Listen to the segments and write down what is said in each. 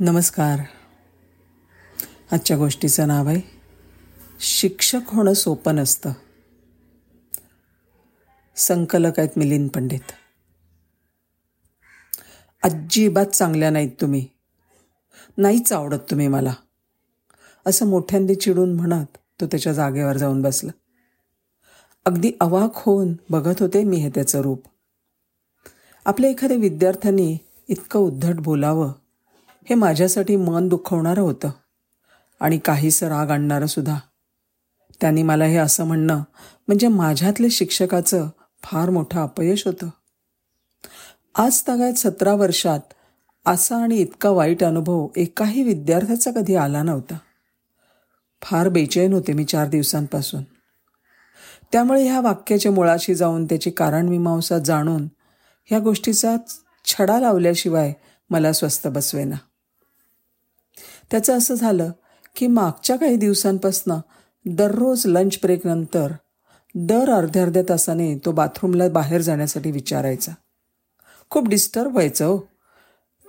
नमस्कार. आजच्या गोष्टीचं नाव आहे शिक्षक होणं सोपं नसतं. संकलक आहेत मिलिंद पंडित. अजिबात चांगल्या नाहीत तुम्ही. नाहीच आवडत तुम्ही मला. असं मोठ्यांदी चिडून म्हणत तो त्याच्या जागेवर जाऊन बसला. अगदी अवाक होऊन बघत होते मी हे त्याचं रूप. आपल्या एखाद्या विद्यार्थ्यांनी इतकं उद्धट बोलावं हे माझ्यासाठी मन दुखवणारं होतं. आणि काहीसं राग आणणारं सुद्धा. त्यांनी मला हे असं म्हणणं म्हणजे माझ्यातले शिक्षकाचं फार मोठं अपयश होतं. आज तगायत सतरा वर्षात असा आणि इतका वाईट अनुभव एकाही विद्यार्थ्याचा कधी आला नव्हता. फार बेचैन होते मी चार दिवसांपासून. त्यामुळे ह्या वाक्याच्या मुळाशी जाऊन त्याची कारणमीमांसा जाणून ह्या गोष्टीचा छडा लावल्याशिवाय मला स्वस्त बसवेना. त्याचं असं झालं की मागच्या काही दिवसांपासनं दररोज लंच ब्रेकनंतर दर अर्ध्या अर्ध्या तासाने तो बाथरूमला बाहेर जाण्यासाठी विचारायचा. खूप डिस्टर्ब व्हायचं हो.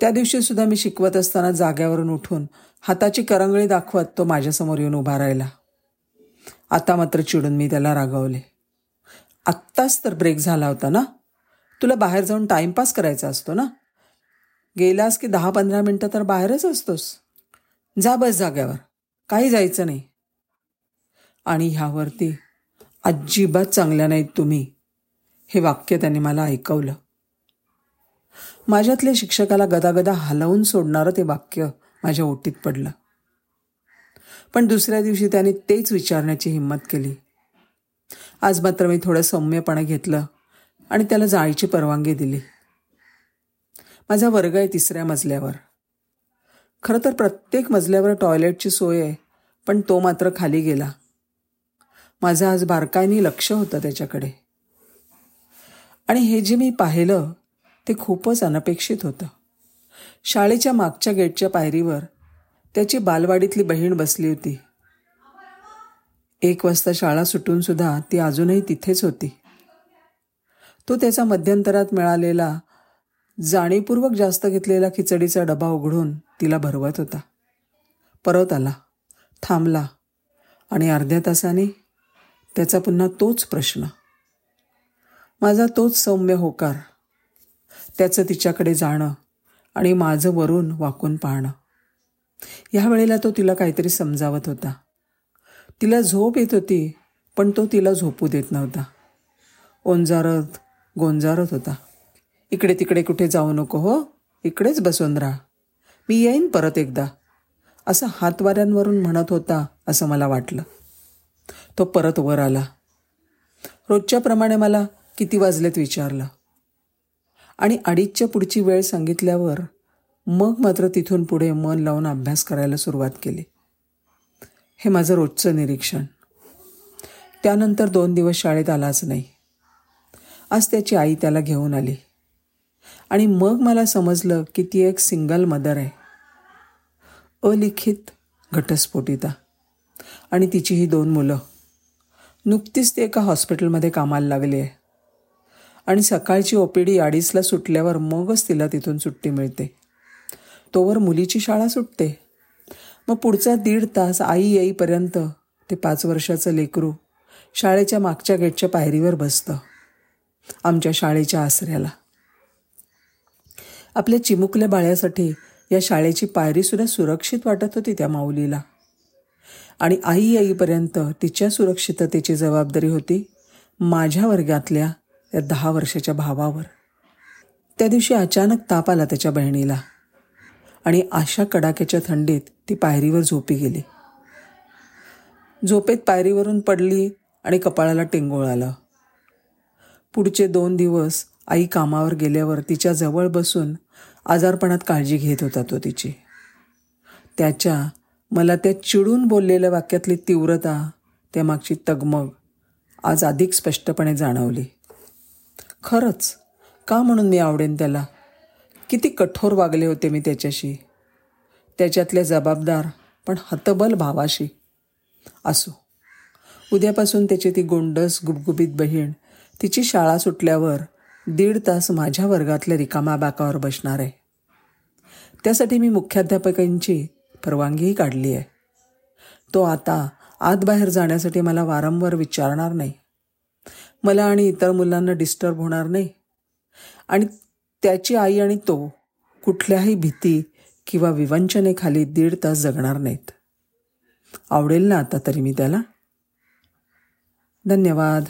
त्या दिवशीसुद्धा मी शिकवत असताना जाग्यावरून उठून हाताची करंगळी दाखवत तो माझ्यासमोर येऊन उभा राहिला. आता मात्र चिडून मी त्याला रागवले. आत्ताच तर ब्रेक झाला होता ना? तुला बाहेर जाऊन टाईमपास करायचा असतो ना? गेलास की दहा पंधरा मिनटं तर बाहेरच असतोस. जा बस जाग्यावर. काही जायचं नाही. आणि ह्यावरती अजिबात चांगल्या नाहीत तुम्ही. हे वाक्य त्यांनी मला ऐकवलं. माझ्यातल्या शिक्षकाला गदागदा हलवून सोडणारं ते वाक्य माझ्या ओटीत पडलं. पण दुसऱ्या दिवशी त्याने तेच विचारण्याची हिंमत केली. आज मात्र मी थोडं सौम्यपणे घेतलं आणि त्याला जायची परवानगी दिली. माझा वर्ग आहे तिसऱ्या मजल्यावर. खरं तर प्रत्येक मजल्यावर टॉयलेटची सोय आहे पण तो मात्र खाली गेला. माझं आज बारकाईनी लक्ष होतं त्याच्याकडे. आणि हे जे मी पाहिलं ते खूपच अनपेक्षित होतं. शाळेच्या मागच्या गेटच्या पायरीवर त्याची बालवाडीतली बहीण बसली होती. एक वाजता शाळा सुटून सुद्धा ती अजूनही तिथेच होती. तो त्याचा मध्यंतरात मिळालेला जाणीवपूर्वक जास्त घेतलेला खिचडीचा डबा उघडून तिला भरवत होता. परत आला थांबला आणि अर्ध्या तासाने त्याचा पुन्हा तोच प्रश्न. माझा तोच सौम्य होकार त्याचं तिच्याकडे जाणं आणि माझं वरून वाकून पाहणं. ह्या वेळेला तो तिला काहीतरी समजावत होता. तिला झोप येत होती पण तो तिला झोपू देत नव्हता. ओंजारत गोंजारत होता. इकडे तिकडे कुठे जाऊ नको हो? इकडेच बसून राहा. मी येईन परत एकदा. असं हातवाऱ्यांवरून म्हणत होता असं मला वाटलं. तो परत वर आला. रोजच्याप्रमाणे मला किती वाजलेत विचारलं. आणि अडीचच्या पुढची वेळ सांगितल्यावर मग मात्र तिथून पुढे मन लावून अभ्यास करायला सुरुवात केली. हे माझं रोजचं निरीक्षण. त्यानंतर दोन दिवस शाळेत आलाच नाही. आज त्याची आई त्याला घेऊन आली. आणि मग मला समजलं की ती एक सिंगल मदर आहे. अलिखित घटस्फोटिता. आणि तिची ही दोन मुलं. नुकतीच ती एका हॉस्पिटलमध्ये कामाला लागली आहे. आणि सकाळची ओपीडी अडीचला सुटल्यावर मगच तिला तिथून सुट्टी मिळते. तोवर मुलीची शाळा सुटते. मग पुढचा दीड तास आई येईपर्यंत ते पाच वर्षाचं लेकरू शाळेच्या मागच्या गेटच्या पायरीवर बसतं. आमच्या शाळेच्या आसऱ्याला. आपल्या चिमुकल्या बाळ्यासाठी या शाळेची पायरीसुद्धा सुरक्षित वाटत होती त्या माऊलीला. आणि आई येईपर्यंत तिच्या सुरक्षिततेची जबाबदारी होती माझ्या वर्गातल्या या दहा वर्षाच्या भावावर. त्या दिवशी अचानक ताप आला त्याच्या बहिणीला आणि अशा कडाक्याच्या थंडीत ती पायरीवर झोपी गेली. झोपेत पायरीवरून पडली आणि कपाळाला टेंगोळ आलं. पुढचे दोन दिवस आई कामावर गेल्यावर तिच्या जवळ बसून आजारपणात काळजी घेत होता तो तिची. त्याच्या मला त्या चिडून बोललेल्या वाक्यातली तीव्रता त्यामागची तगमग आज अधिक स्पष्टपणे जाणवली. खरंच का म्हणून मी आवडेन त्याला? किती कठोर वागले होते मी त्याच्याशी. त्याच्यातल्या जबाबदार पण हतबल भावाशी. असो उद्यापासून त्याची ती गोंडस गुबगुबीत बहीण तिची शाळा सुटल्यावर दीड तास माझ्या वर्गातल्या रिकामा बाकावर बसणार आहे. त्यासाठी मी मुख्याध्यापकांची परवानगीही काढली आहे. तो आता आत बाहेर जाण्यासाठी मला वारंवार विचारणार नाही. मला आणि इतर मुलांना डिस्टर्ब होणार नाही. आणि त्याची आई आणि तो कुठल्याही भीती किंवा विवंचनेखाली दीड तास जगणार नाहीत. आवडेल ना आता तरी मी त्याला? धन्यवाद.